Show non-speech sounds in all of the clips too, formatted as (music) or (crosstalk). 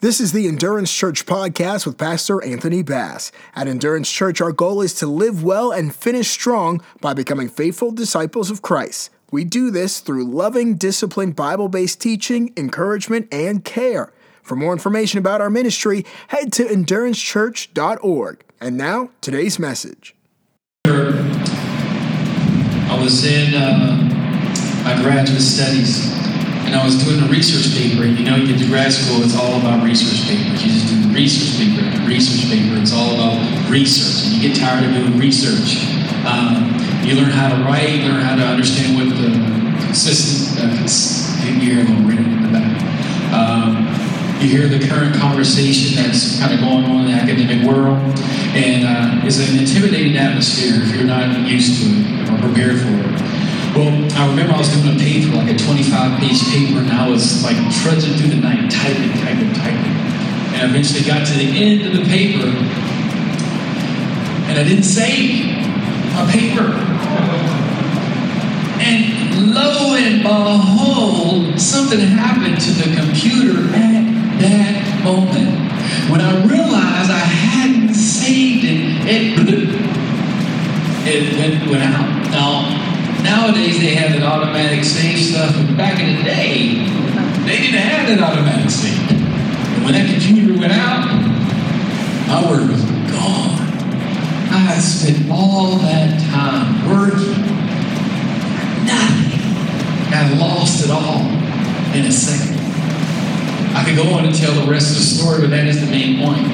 This is the Endurance Church podcast with Pastor Anthony Bass. At Endurance Church, our goal is to live well and finish strong by becoming faithful disciples of Christ. We do this through loving, disciplined, Bible based teaching, encouragement, and care. For more information about our ministry, head to endurancechurch.org. And now, today's message. I was in uh, my graduate studies and I was doing a research paper. You know, you get to grad school, it's all about research papers. You just do the research paper, the research paper. It's all about research, and you get tired of doing research. Um, you learn how to write, you learn how to understand what the consistent. Uh, you hear in the back. Um, you hear the current conversation that's kind of going on in the academic world, and uh, it's an intimidating atmosphere if you're not used to it or prepared for it. Well, I remember I was doing a paper, like a 25 page paper, and I was like trudging through the night, typing, typing, typing. And I eventually got to the end of the paper, and I didn't save my paper. And lo and behold, something happened to the computer at that moment. When I realized I hadn't saved it, it, it went, went out. Now, Nowadays they have that automatic save stuff, but back in the day, they didn't have that automatic save. And when that computer went out, my word was gone. I had spent all that time working, nothing. I lost it all in a second. I could go on and tell the rest of the story, but that is the main point.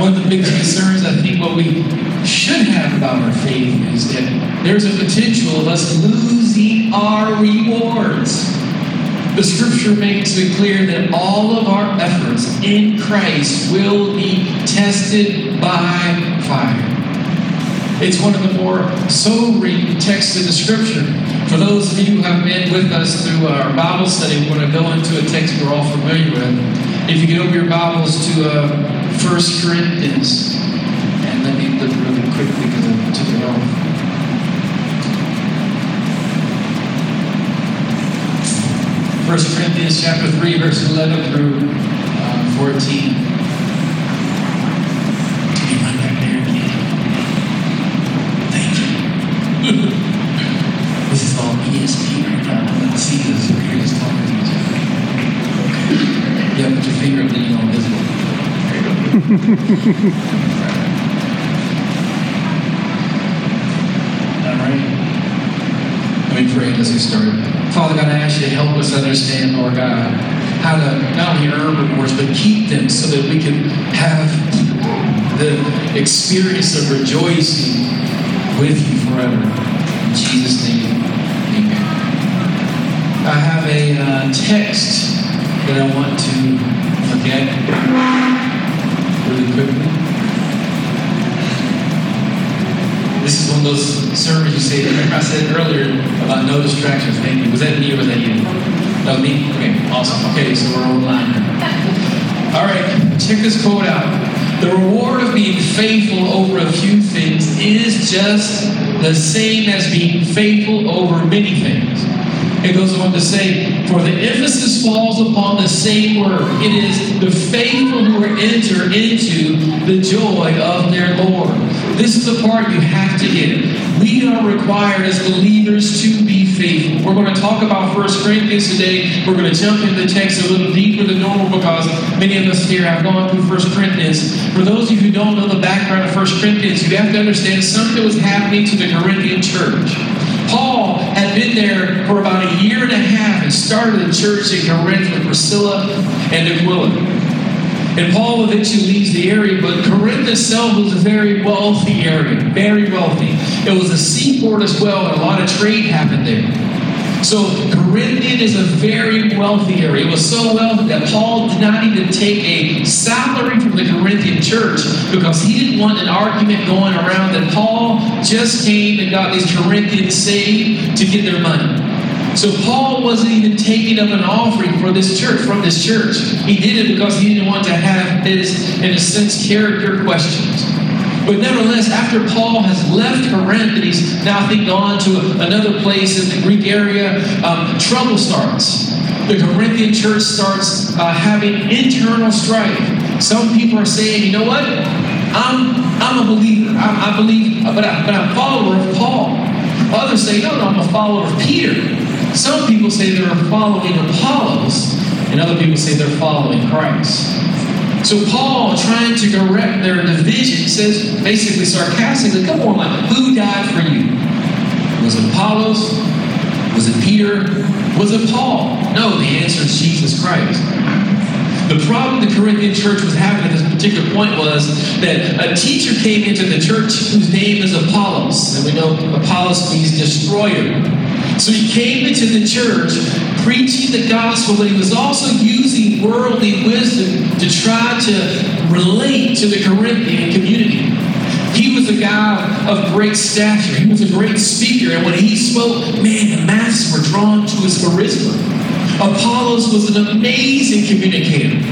One of the big concerns I think what we should have about our faith is that there's a potential of us losing our rewards. The scripture makes it clear that all of our efforts in Christ will be tested by fire. It's one of the more sobering texts in the scripture. For those of you who have been with us through our Bible study, we're going to go into a text we're all familiar with. If you get over your Bibles to uh, 1 Corinthians, and let me look really quickly because I took it off. First Corinthians chapter 3, verse 11 through uh, 14. (laughs) this is all ESP right now. Let's see this. We're here just talking to each other. Yeah, put your finger up, then you invisible. There (laughs) you go. Me as we start. Father God, I ask you to help us understand, Lord God, how to not only earn but keep them so that we can have the experience of rejoicing with you forever. In Jesus' name, amen. I have a uh, text that I want to at really quickly. This is one of those sermons you say, remember I said earlier about no distractions. Thank you. Was that me or was that you? That was me? Okay, awesome. Okay, so we're online. All right, check this quote out. The reward of being faithful over a few things is just the same as being faithful over many things. It goes on to say, for the emphasis falls upon the same word. It is the faithful who enter into the joy of. This is the part you have to get. We are required as believers to be faithful. We're going to talk about 1 Corinthians today. We're going to jump into the text a little deeper than normal because many of us here have gone through 1 Corinthians. For those of you who don't know the background of 1 Corinthians, you have to understand something was happening to the Corinthian church. Paul had been there for about a year and a half and started a church in Corinth with Priscilla and Aquila. And Paul eventually leaves the area, but Corinth itself was a very wealthy area, very wealthy. It was a seaport as well, and a lot of trade happened there. So Corinthian is a very wealthy area. It was so wealthy that Paul did not even take a salary from the Corinthian church because he didn't want an argument going around that Paul just came and got these Corinthians saved to get their money. So Paul wasn't even taking up an offering for this church, from this church. He did it because he didn't want to have his, in a sense, character questions. But nevertheless, after Paul has left Corinth and he's now, I think, gone to another place in the Greek area, um, trouble starts. the Corinthian church starts uh, having internal strife. Some people are saying, you know what? I'm, I'm a believer. I, I believe, but, I, but I'm a follower of Paul. Others say, no, no, I'm a follower of Peter. Some people say they're following Apollos, and other people say they're following Christ. So Paul, trying to correct their division, says basically sarcastically, come on, like, who died for you? Was it Apollos? Was it Peter? Was it Paul? No, the answer is Jesus Christ. The problem the Corinthian church was having at this particular point was that a teacher came into the church whose name is Apollos. And we know Apollos means destroyer. So he came into the church preaching the gospel, but he was also using worldly wisdom to try to relate to the Corinthian community. He was a guy of great stature. He was a great speaker. And when he spoke, man, the masses were drawn to his charisma. Apollos was an amazing communicator.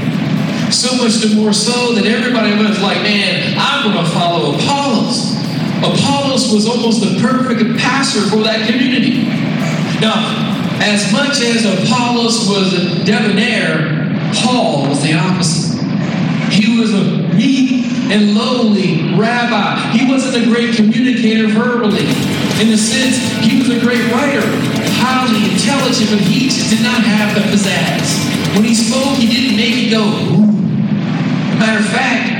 So much the more so that everybody was like, man, I'm going to follow Apollos. Apollos was almost the perfect pastor for that community. Now, as much as Apollos was a debonair, Paul was the opposite. He was a meek and lowly rabbi. He wasn't a great communicator verbally. In the sense, he was a great writer, highly intelligent, but he just did not have the pizzazz. When he spoke, he didn't make it go. Matter of fact,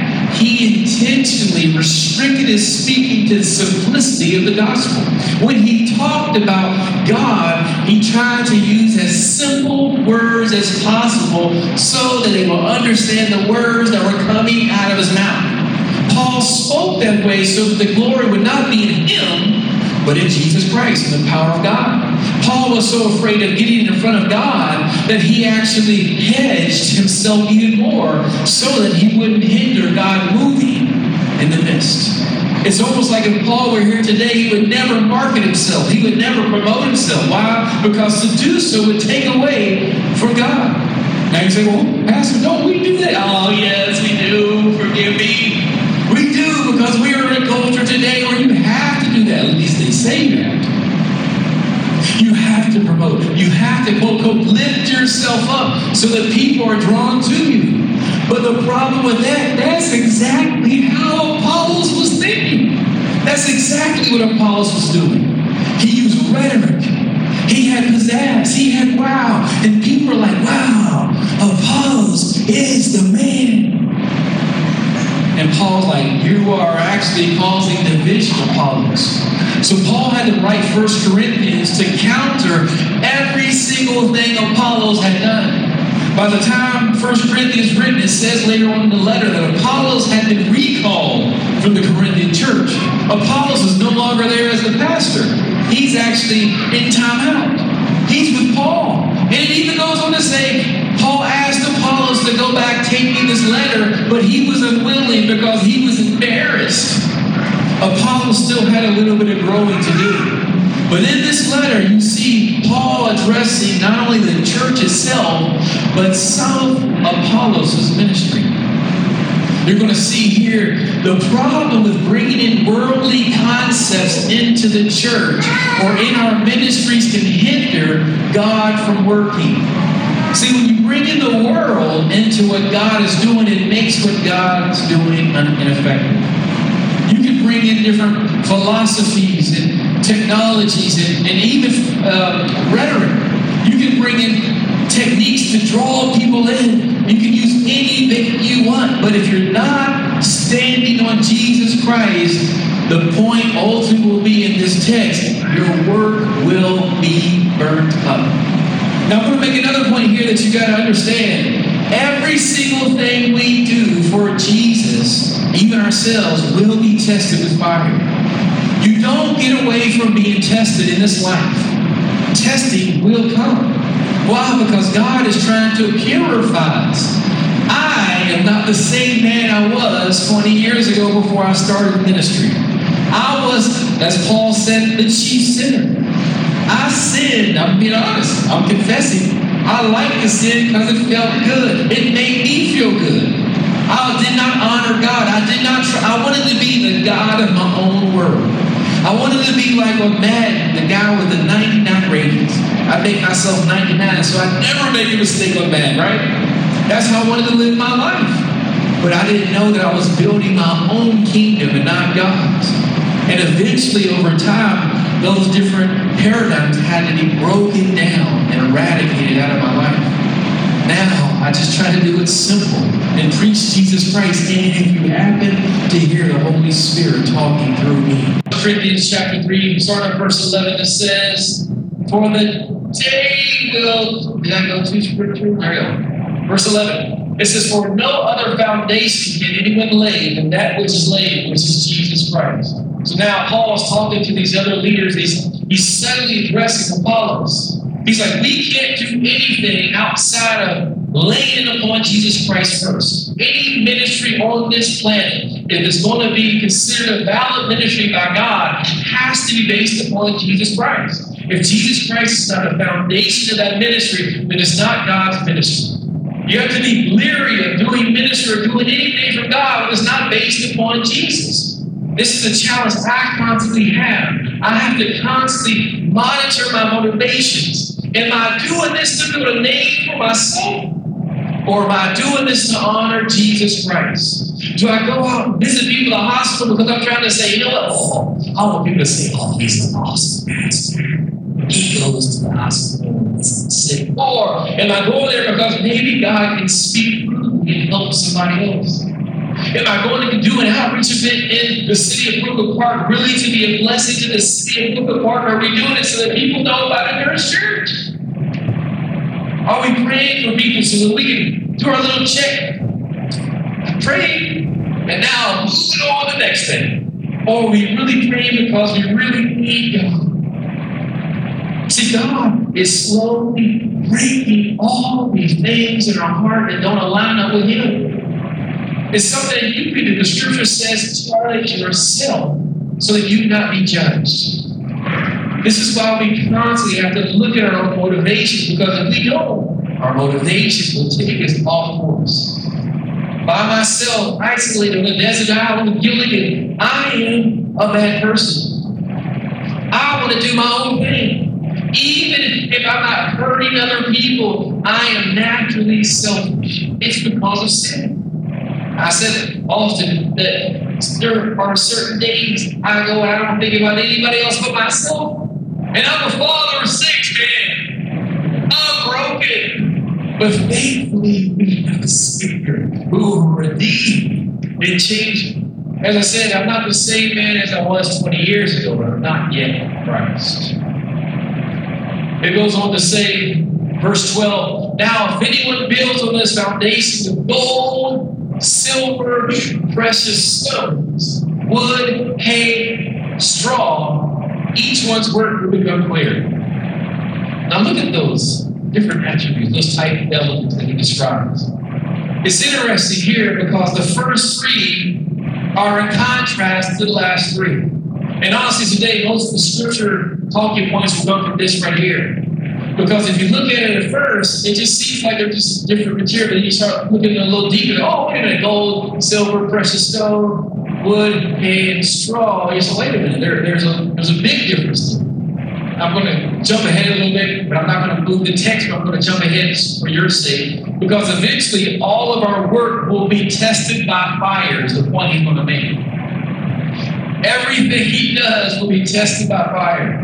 he intentionally restricted his speaking to the simplicity of the gospel. When he talked about God, he tried to use as simple words as possible so that they will understand the words that were coming out of his mouth. Paul spoke that way so that the glory would not be in him, but in Jesus Christ and the power of God. Paul was so afraid of getting in front of God that he actually hedged himself even more so that he wouldn't hinder God moving in the midst. It's almost like if Paul were here today, he would never market himself. He would never promote himself. Why? Because to do so would take away from God. Now you say, well, Pastor, don't we do that? Oh, yes, we do. Forgive me. We do because we are in a culture today where you have to do that. At least they say that. Have to promote. You have to quote, quote, lift yourself up so that people are drawn to you. But the problem with that, that's exactly how Apollos was thinking. That's exactly what Apollos was doing. He used rhetoric. He had pizzazz. He had wow. And people are like, wow, Apollos is the man. And Paul's like, you are actually causing division, Apollos. So Paul had to write First Corinthians to counter every single thing Apollos had done. By the time First Corinthians written, it says later on in the letter that Apollos had been recalled from the Corinthian church. Apollos is no longer there as the pastor. He's actually in timeout. He's with Paul. And it even goes on to say, Paul asked Apollos to go back taking this letter, but he was unwilling because he was embarrassed. Apollos still had a little bit of growing to do. But in this letter, you see Paul addressing not only the church itself, but some Apollos' ministry. You're going to see here the problem with bringing in worldly concepts into the church or in our ministries can hinder God from working. See, when you bring in the world into what God is doing, it makes what God is doing ineffective. Bring in different philosophies and technologies and, and even uh, rhetoric. You can bring in techniques to draw people in. You can use anything you want, but if you're not standing on Jesus Christ, the point ultimately will be in this text your work will be burnt up. Now, I'm going to make another point here that you got to understand. Every single thing we do for Jesus, even ourselves, will be tested with fire. You don't get away from being tested in this life. Testing will come. Why? Because God is trying to purify us. I am not the same man I was 20 years ago before I started ministry. I was, as Paul said, the chief sinner. I sinned. I'm being honest. I'm confessing. I liked the sin because it felt good. It made me feel good. I did not honor God. I did not. I wanted to be the God of my own world. I wanted to be like a man, the guy with the 99 ratings. I make myself 99, so I never make a mistake on that, right? That's how I wanted to live my life. But I didn't know that I was building my own kingdom and not God's. And eventually, over time, those different paradigms had to be broken down and eradicated out of my life. Now, I just try to do it simple and preach Jesus Christ. And if you happen to hear the Holy Spirit talking through me. Corinthians chapter 3, starting at verse 11, it says, For the day will. Did I go too scripture? There we go. Verse 11. It says, For no other foundation can anyone lay than that which is laid, which is Jesus Christ. So now Paul's talking to these other leaders. He's, he's suddenly addressing Apollos. He's like, we can't do anything outside of laying upon Jesus Christ first. Any ministry on this planet, if it's going to be considered a valid ministry by God, has to be based upon Jesus Christ. If Jesus Christ is not the foundation of that ministry, then it's not God's ministry. You have to be leery of doing ministry or doing anything for God that is not based upon Jesus. This is a challenge I constantly have. I have to constantly monitor my motivations. Am I doing this to build a name for myself? Or am I doing this to honor Jesus Christ? Do I go out and visit people in the hospital because I'm trying to say, you know what? Oh, I want people to say, oh, he's an awesome pastor. He goes to the hospital and sick. Or am I going there because maybe God can speak through and help somebody else? Am I going to do an outreach event in the city of Brooklyn Park really to be a blessing to the city of Brooklyn Park? Are we doing it so that people know about our church? Are we praying for people so that we can do our little check? Pray, and now moving on to the next thing. Or are we really praying because we really need God? See, God is slowly breaking all these things in our heart that don't align up with Him. It's something you can do. The scripture says, to judge yourself so that you not be judged. This is why we constantly have to look at our motivations because if we don't, our motivations will take us off course. By myself, isolated on a desert island of Gilead, I am a bad person. I want to do my own thing. Even if I'm not hurting other people, I am naturally selfish. It's because of sin. I said often that there are certain days I go out, I don't think about anybody else but myself. And I'm a father of six, man. I'm broken. But thankfully, we have a Savior who redeemed and changed. As I said, I'm not the same man as I was 20 years ago, but I'm not yet Christ. It goes on to say, verse 12, Now if anyone builds on this foundation of gold, silver, precious stones, wood, hay, straw, each one's work will become clear. Now look at those different attributes, those type of elements that he describes. It's interesting here because the first three are in contrast to the last three. And honestly, today, most of the scripture talking points will come from this right here. Because if you look at it at first, it just seems like they're just different material. But you start looking a little deeper. Oh, wait a minute, gold, silver, precious stone, wood, hay, and straw. You say, wait a minute, there, there's a there's a big difference. I'm going to jump ahead a little bit, but I'm not going to move the text, but I'm going to jump ahead for your sake. Because eventually all of our work will be tested by fire, is the point he's going to make. Everything he does will be tested by fire.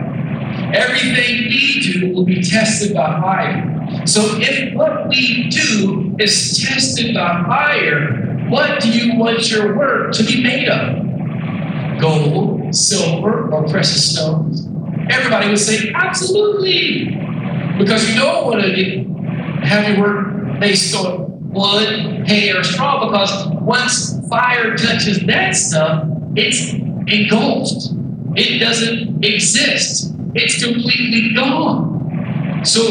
Everything we do will be tested by fire. So if what we do is tested by fire, what do you want your work to be made of? Gold, silver, or precious stones? Everybody would say, absolutely. Because you don't want to have your work based on wood, hay, or straw, because once fire touches that stuff, it's engulfed. It doesn't exist. It's completely gone. So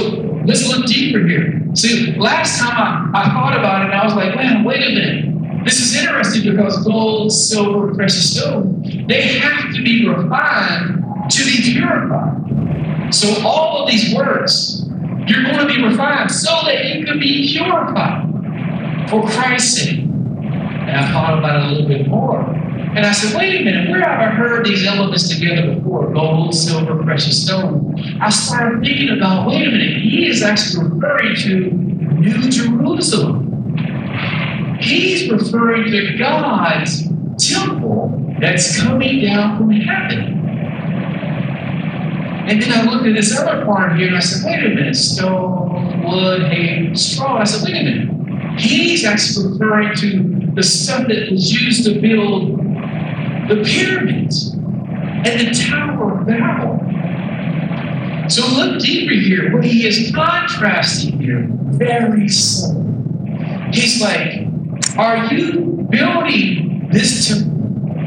let's look deeper here. See, last time I, I thought about it, I was like, man, wait a minute. This is interesting because gold, silver, precious stone, they have to be refined to be purified. So all of these words, you're going to be refined so that you can be purified for Christ's sake. And I thought about it a little bit more. And I said, wait a minute, where have I heard these elements together before? Gold, silver, precious stone. I started thinking about, wait a minute, he is actually referring to New Jerusalem. He's referring to God's temple that's coming down from heaven. And then I looked at this other part here and I said, wait a minute, stone, wood, hay, straw. I said, wait a minute. He's actually referring to the stuff that was used to build the pyramids and the Tower of Babel. So look deeper here. What he is contrasting here, very subtle. He's like, are you building this temple?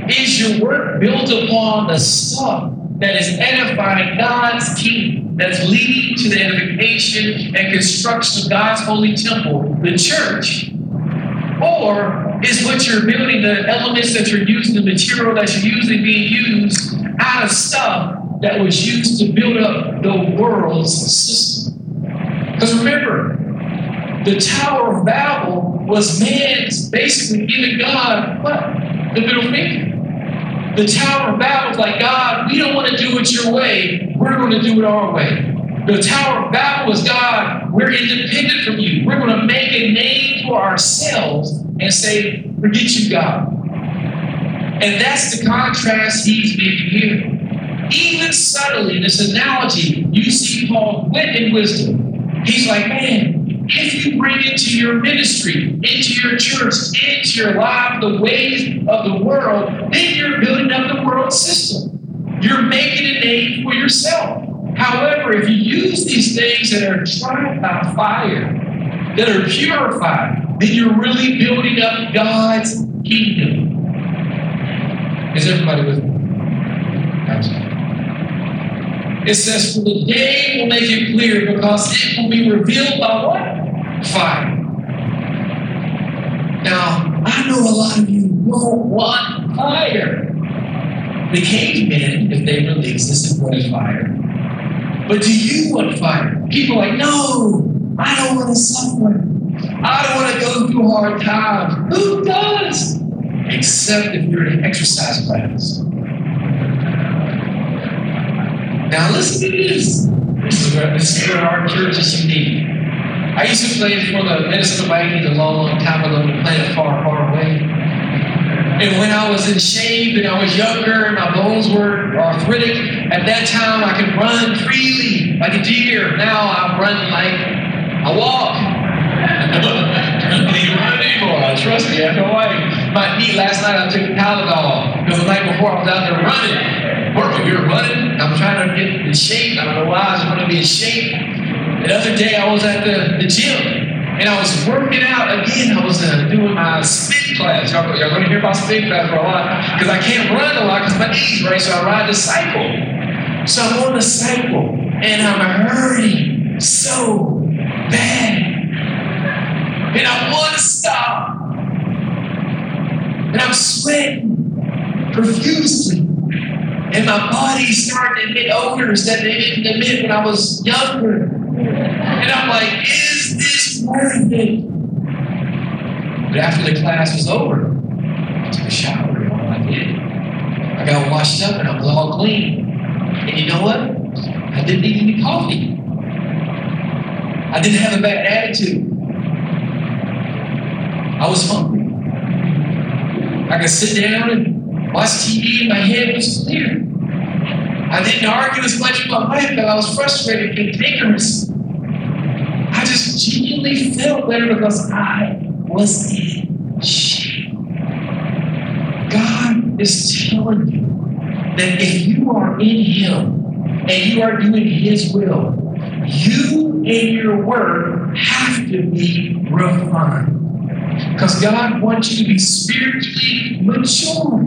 Is your work built upon the stuff that is edifying God's kingdom, that's leading to the edification and construction of God's holy temple, the church? Or is what you're building, the elements that you're using, the material that you're using being used out of stuff that was used to build up the world's system? Because remember, the Tower of Babel was man's basically giving God what? The middle finger. The Tower of Babel was like, God, we don't want to do it your way. We're going to do it our way. The Tower of Babel was God, we're independent from you. We're going to make a name for ourselves and say, forget you, God. And that's the contrast he's making here. Even subtly, in this analogy, you see Paul wit and wisdom. He's like, man, if you bring into your ministry, into your church, into your life the ways of the world, then you're building up the world system. You're making a name for yourself. However, if you use these things that are tried by fire, that are purified, then you're really building up God's kingdom. Is everybody with me? It says, For the day will make it clear because it will be revealed by what? Fire. Now, I know a lot of you don't want fire. The cavemen, if they really existed, wanted fire. But do you want fire? People are like, no, I don't want to suffer. I don't want to go through hard times. Who does? Except if you're in an exercise class. Now listen to this. This is where, this is where our church is unique. I used to play for the Minnesota Vikings a long, long time ago to play far, far away. And when I was in shape and I was younger and my bones were arthritic, at that time I could run freely like a deer. Now I run like I walk. I (laughs) (laughs) don't even run anymore. Trust me, I know. My knee last night I took Tylenol. The night before I was out there running working, you're running. I'm trying to get in shape. I don't know why I was going to be in shape. The other day I was at the, the gym and I was working out again. I was uh, doing my spin class. Y'all, y'all going to hear about spin class for a lot because I can't run a lot because my knees right. So I ride the cycle. So I'm on the cycle and I'm hurting so bad. And I want to stop. And I'm sweating profusely. And my body started to emit odors that they didn't emit when I was younger. And I'm like, is this worth it? But after the class was over, I took a shower and I did. I got washed up and I was all clean. And you know what? I didn't need any coffee. I didn't have a bad attitude. I was hungry. I could sit down and watch TV and my head was clear. I didn't argue as much with my wife but I was frustrated and cantankerous. I just genuinely felt better because I was in shame. God is telling you that if you are in Him and you are doing His will, you and your work have to be refined. Because God wants you to be spiritually mature.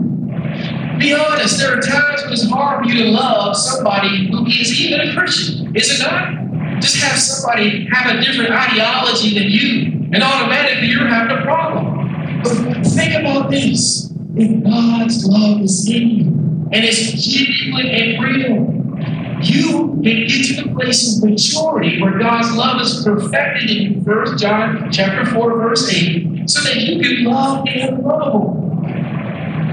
Be honest, there are times when it's hard for you to love somebody who is even a Christian. Is it not? Just have somebody have a different ideology than you, and automatically you're having a problem. But think about this. If God's love is in you, and it's genuine and real, you can get to the place of maturity where God's love is perfected in you. First John chapter 4, verse 8, so that you can love and lovable.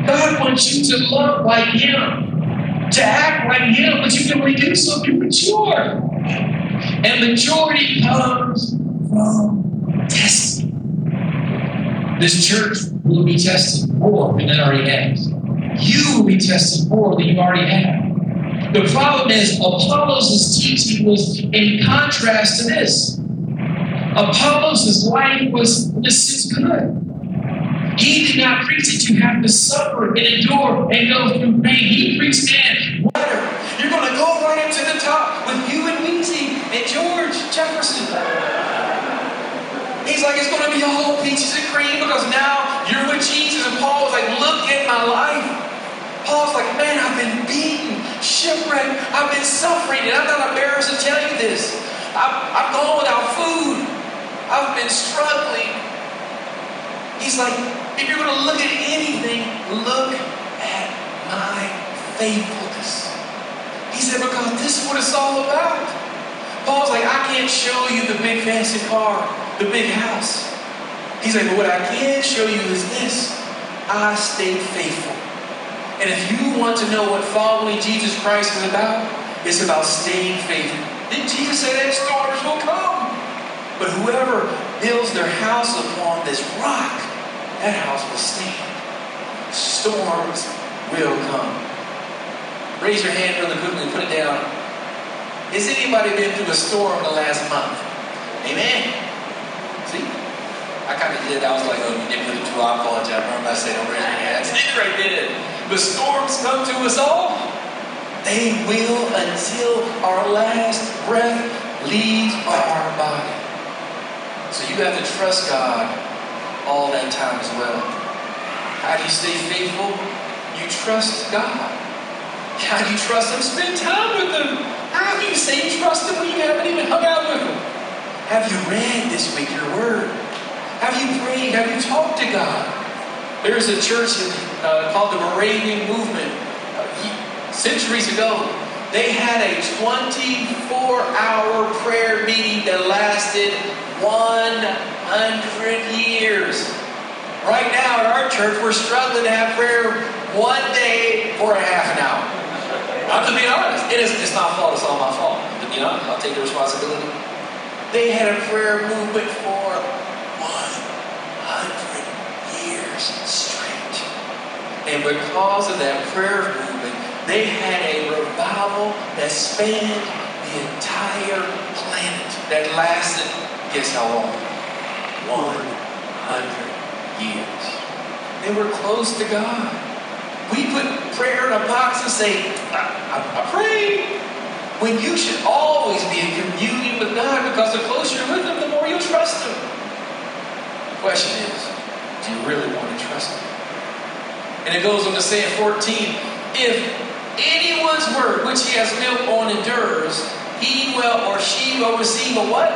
God wants you to love like Him, to act like Him, but you can only do so if you're mature. And maturity comes from testing. This church will be tested more than it already has. You will be tested more than you already have. The problem is, Apollos' teaching was in contrast to this. Apollos' life was, this is good. He did not preach that you have to suffer and endure and go through pain. He preached, man, whatever. You're going to go right up to the top with you and Weezy and George Jefferson. He's like, it's going to be all peaches and cream because now you're with Jesus. And Paul was like, look at my life. Paul's like, man, I've been beaten, shipwrecked, I've been suffering, and I'm not embarrassed to tell you this. I've, I've gone without food, I've been struggling. He's like, if you're going to look at anything, look at my faithfulness. He said, because this is what it's all about. Paul's like, I can't show you the big fancy car, the big house. He's like, but what I can show you is this. I stayed faithful. And if you want to know what following Jesus Christ is about, it's about staying faithful. Didn't Jesus say that storms will come? But whoever builds their house upon this rock, that house will stand. Storms will come. Raise your hand really quickly, put it down. Has anybody been through a storm the last month? Amen. See? I kind of did. I was like, oh, you didn't it too. I apologize. Remember I said, don't raise your hands. Neither I did. The storms come to us all. They will until our last breath leaves our body. You have to trust God all that time as well. How do you stay faithful? You trust God. How do you trust Him? Spend time with Him. How do you say you trust Him when you haven't even hung out with Him? Have you read this week your Word? Have you prayed? Have you talked to God? There's a church uh, called the Moravian Movement. Uh, centuries ago, they had a 24 hour prayer meeting that lasted 100 years. Right now at our church, we're struggling to have prayer one day for a half an hour. I'm to be honest. It is, it's not fault, it's all my fault. To be honest, I'll take the responsibility. They had a prayer movement for 100 years straight. And because of that prayer movement, they had a revival that spanned the entire planet that lasted, guess how long? 100 years. They were close to God. We put prayer in a box and say, I, I, I pray. When you should always be in communion with God because the closer you're with Him, the more you trust Him. The question is, do you really want to trust Him? And it goes on to say in 14, if anyone's word which he has built on endures, he will or she will receive a what?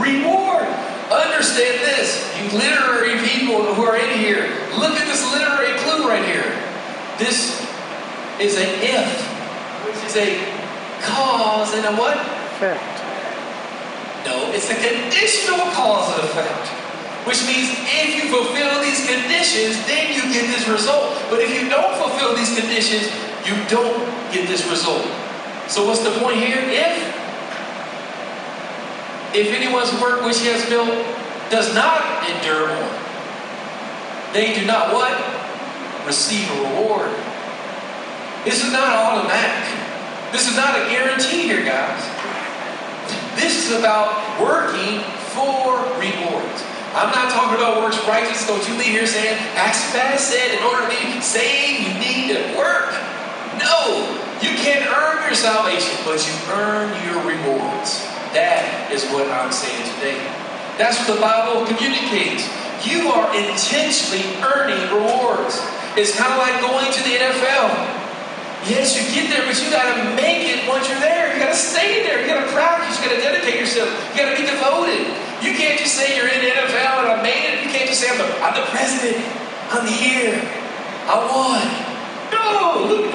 Reward. Understand this, you literary people who are in here. Look at this literary clue right here. This is an if, which is a cause and a what? Fact. No, it's a conditional cause and effect. Which means if you fulfill these conditions, then you get this result. But if you don't fulfill these conditions, you don't get this result. So what's the point here? If if anyone's work which he has built does not endure more, they do not what? Receive a reward. This is not automatic. This is not a guarantee here, guys. This is about working for rewards. I'm not talking about works righteous. Don't you leave here saying, as fast said, in order to be saved, you need to work. No, you can't earn your salvation, but you earn your rewards. That is what I'm saying today. That's what the Bible communicates. You are intentionally earning rewards. It's kind of like going to the NFL. Yes, you get there, but you got to make it once you're there. You got to stay there. You got to practice. You got to dedicate yourself. You got to be devoted. You can't just say you're in the NFL and I made it. You can't just say I'm the, I'm the president. I'm here. I won. No, look,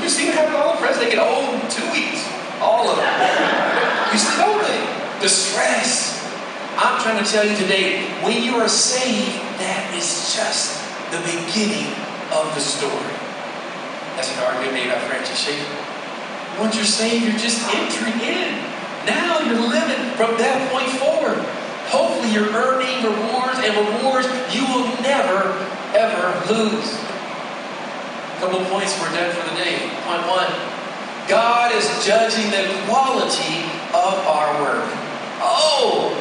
you see what happened to all the presidents? They get old in two weeks. All of them. Don't they? The. I'm trying to tell you today, when you are saved, that is just the beginning of the story. That's an argument made by Francis Schaeffer. Once you're saved, you're just entering in. Now you're living from that point forward. Hopefully, you're earning rewards and rewards you will never, ever lose. A couple points we're done for the day. Point one God is judging the quality of our work. Oh,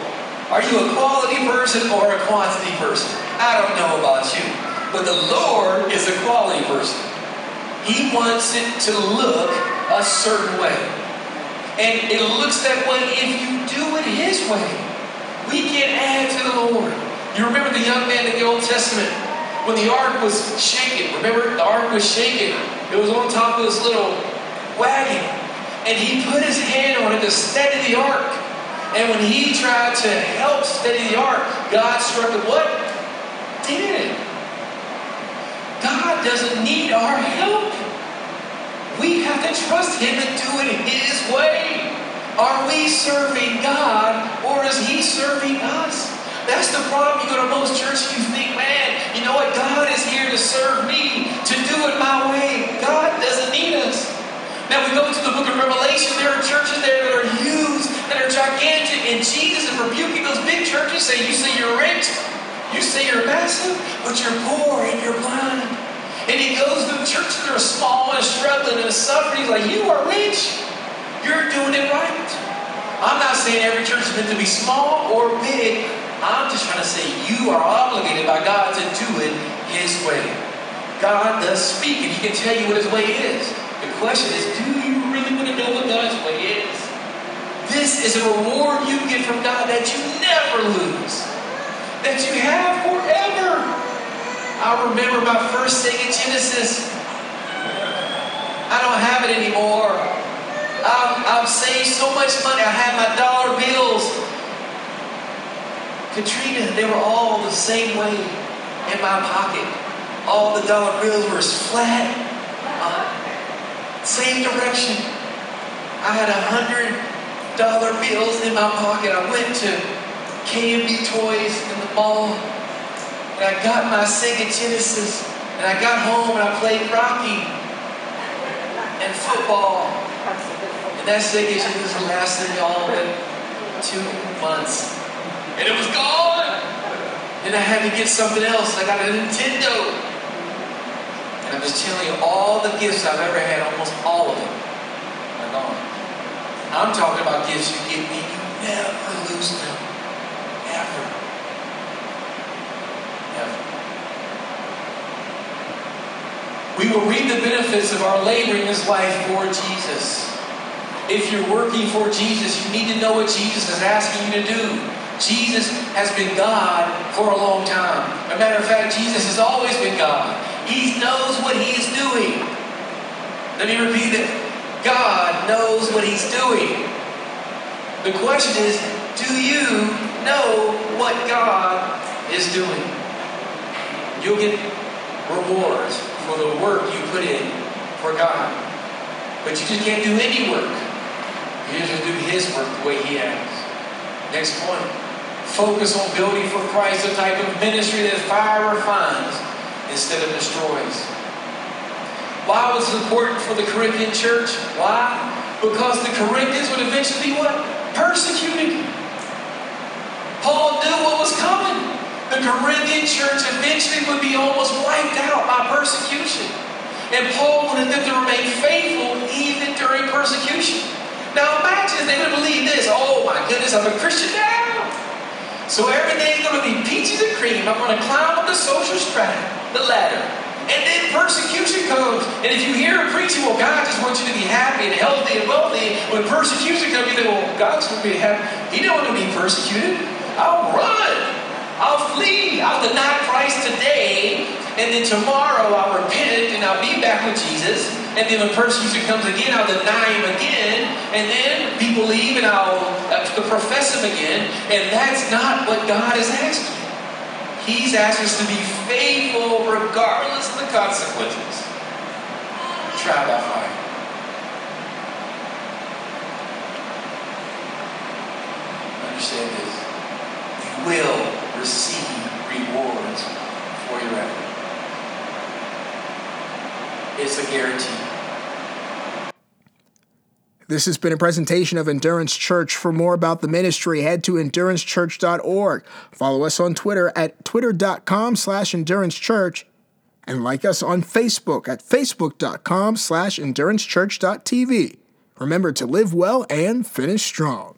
are you a quality person or a quantity person? I don't know about you, but the Lord is a quality person. He wants it to look a certain way. And it looks that way if you do it His way. We can add to the Lord. You remember the young man in the Old Testament when the ark was shaken. Remember, the ark was shaken. It was on top of this little wagon. And he put his hand on it to steady the ark. And when he tried to help steady the ark, God struck it what? Did. God doesn't need our help. We have to trust Him and do it His way. Are we serving God or is He serving us? That's the problem. You go to most churches, you think, man, you know what? God is here to serve me, to do it my way. God doesn't. Now we go to the book of Revelation, there are churches there that are huge, that are gigantic, and Jesus is rebuking those big churches, saying, You say you're rich, you say you're massive, but you're poor and you're blind. And he goes to churches that are small and struggling and suffering. He's like, You are rich. You're doing it right. I'm not saying every church is meant to be small or big. I'm just trying to say you are obligated by God to do it His way. God does speak, and He can tell you what His way is. The question is, do you really want to know what God's way is? This is a reward you get from God that you never lose, that you have forever. I remember my first thing in Genesis. I don't have it anymore. I've, I've saved so much money. I had my dollar bills. Katrina, they were all the same way in my pocket. All the dollar bills were flat, uh, same direction. I had a hundred dollar bills in my pocket. I went to KB Toys in the mall, and I got my Sega Genesis, and I got home and I played Rocky and football. And that Sega Genesis lasted all but two months. And it was gone. And I had to get something else. I got a Nintendo. I'm just telling you, all the gifts I've ever had, almost all of them, are gone. I'm talking about gifts you give me, you never lose them. Ever. Ever. We will reap the benefits of our labor in this life for Jesus. If you're working for Jesus, you need to know what Jesus is asking you to do. Jesus has been God for a long time. As a matter of fact, Jesus has always been God. He knows what He is doing. Let me repeat it. God knows what He's doing. The question is, do you know what God is doing? You'll get rewards for the work you put in for God. But you just can't do any work. You just do His work the way He has. Next point. Focus on building for Christ a type of ministry that fire refines instead of destroys. Why was it important for the Corinthian church? Why? Because the Corinthians would eventually be what? Persecuted. Paul knew what was coming. The Corinthian church eventually would be almost wiped out by persecution. And Paul wanted them to remain faithful even during persecution. Now imagine they would believe this. Oh my goodness, I'm a Christian now. So everything's going to be peaches and cream. I'm going to climb up the social strata, the ladder. And then persecution comes. And if you hear a preaching, well, God just wants you to be happy and healthy and wealthy. When persecution comes, you think, well, God's going to be happy. He don't want to be persecuted. I'll run. I'll flee. I'll deny Christ today. And then tomorrow I'll repent and I'll be back with Jesus. And then when persecution comes again, I'll deny him again. And then people leave and I'll uh, profess him again. And that's not what God is asking. He's asked us to be faithful regardless of the consequences. Try by fire. Understand this. You will receive rewards for your effort. It's a guarantee. This has been a presentation of Endurance Church. For more about the ministry, head to endurancechurch.org. Follow us on Twitter at twitter.com slash endurancechurch and like us on Facebook at facebook.com slash endurancechurch.tv. Remember to live well and finish strong.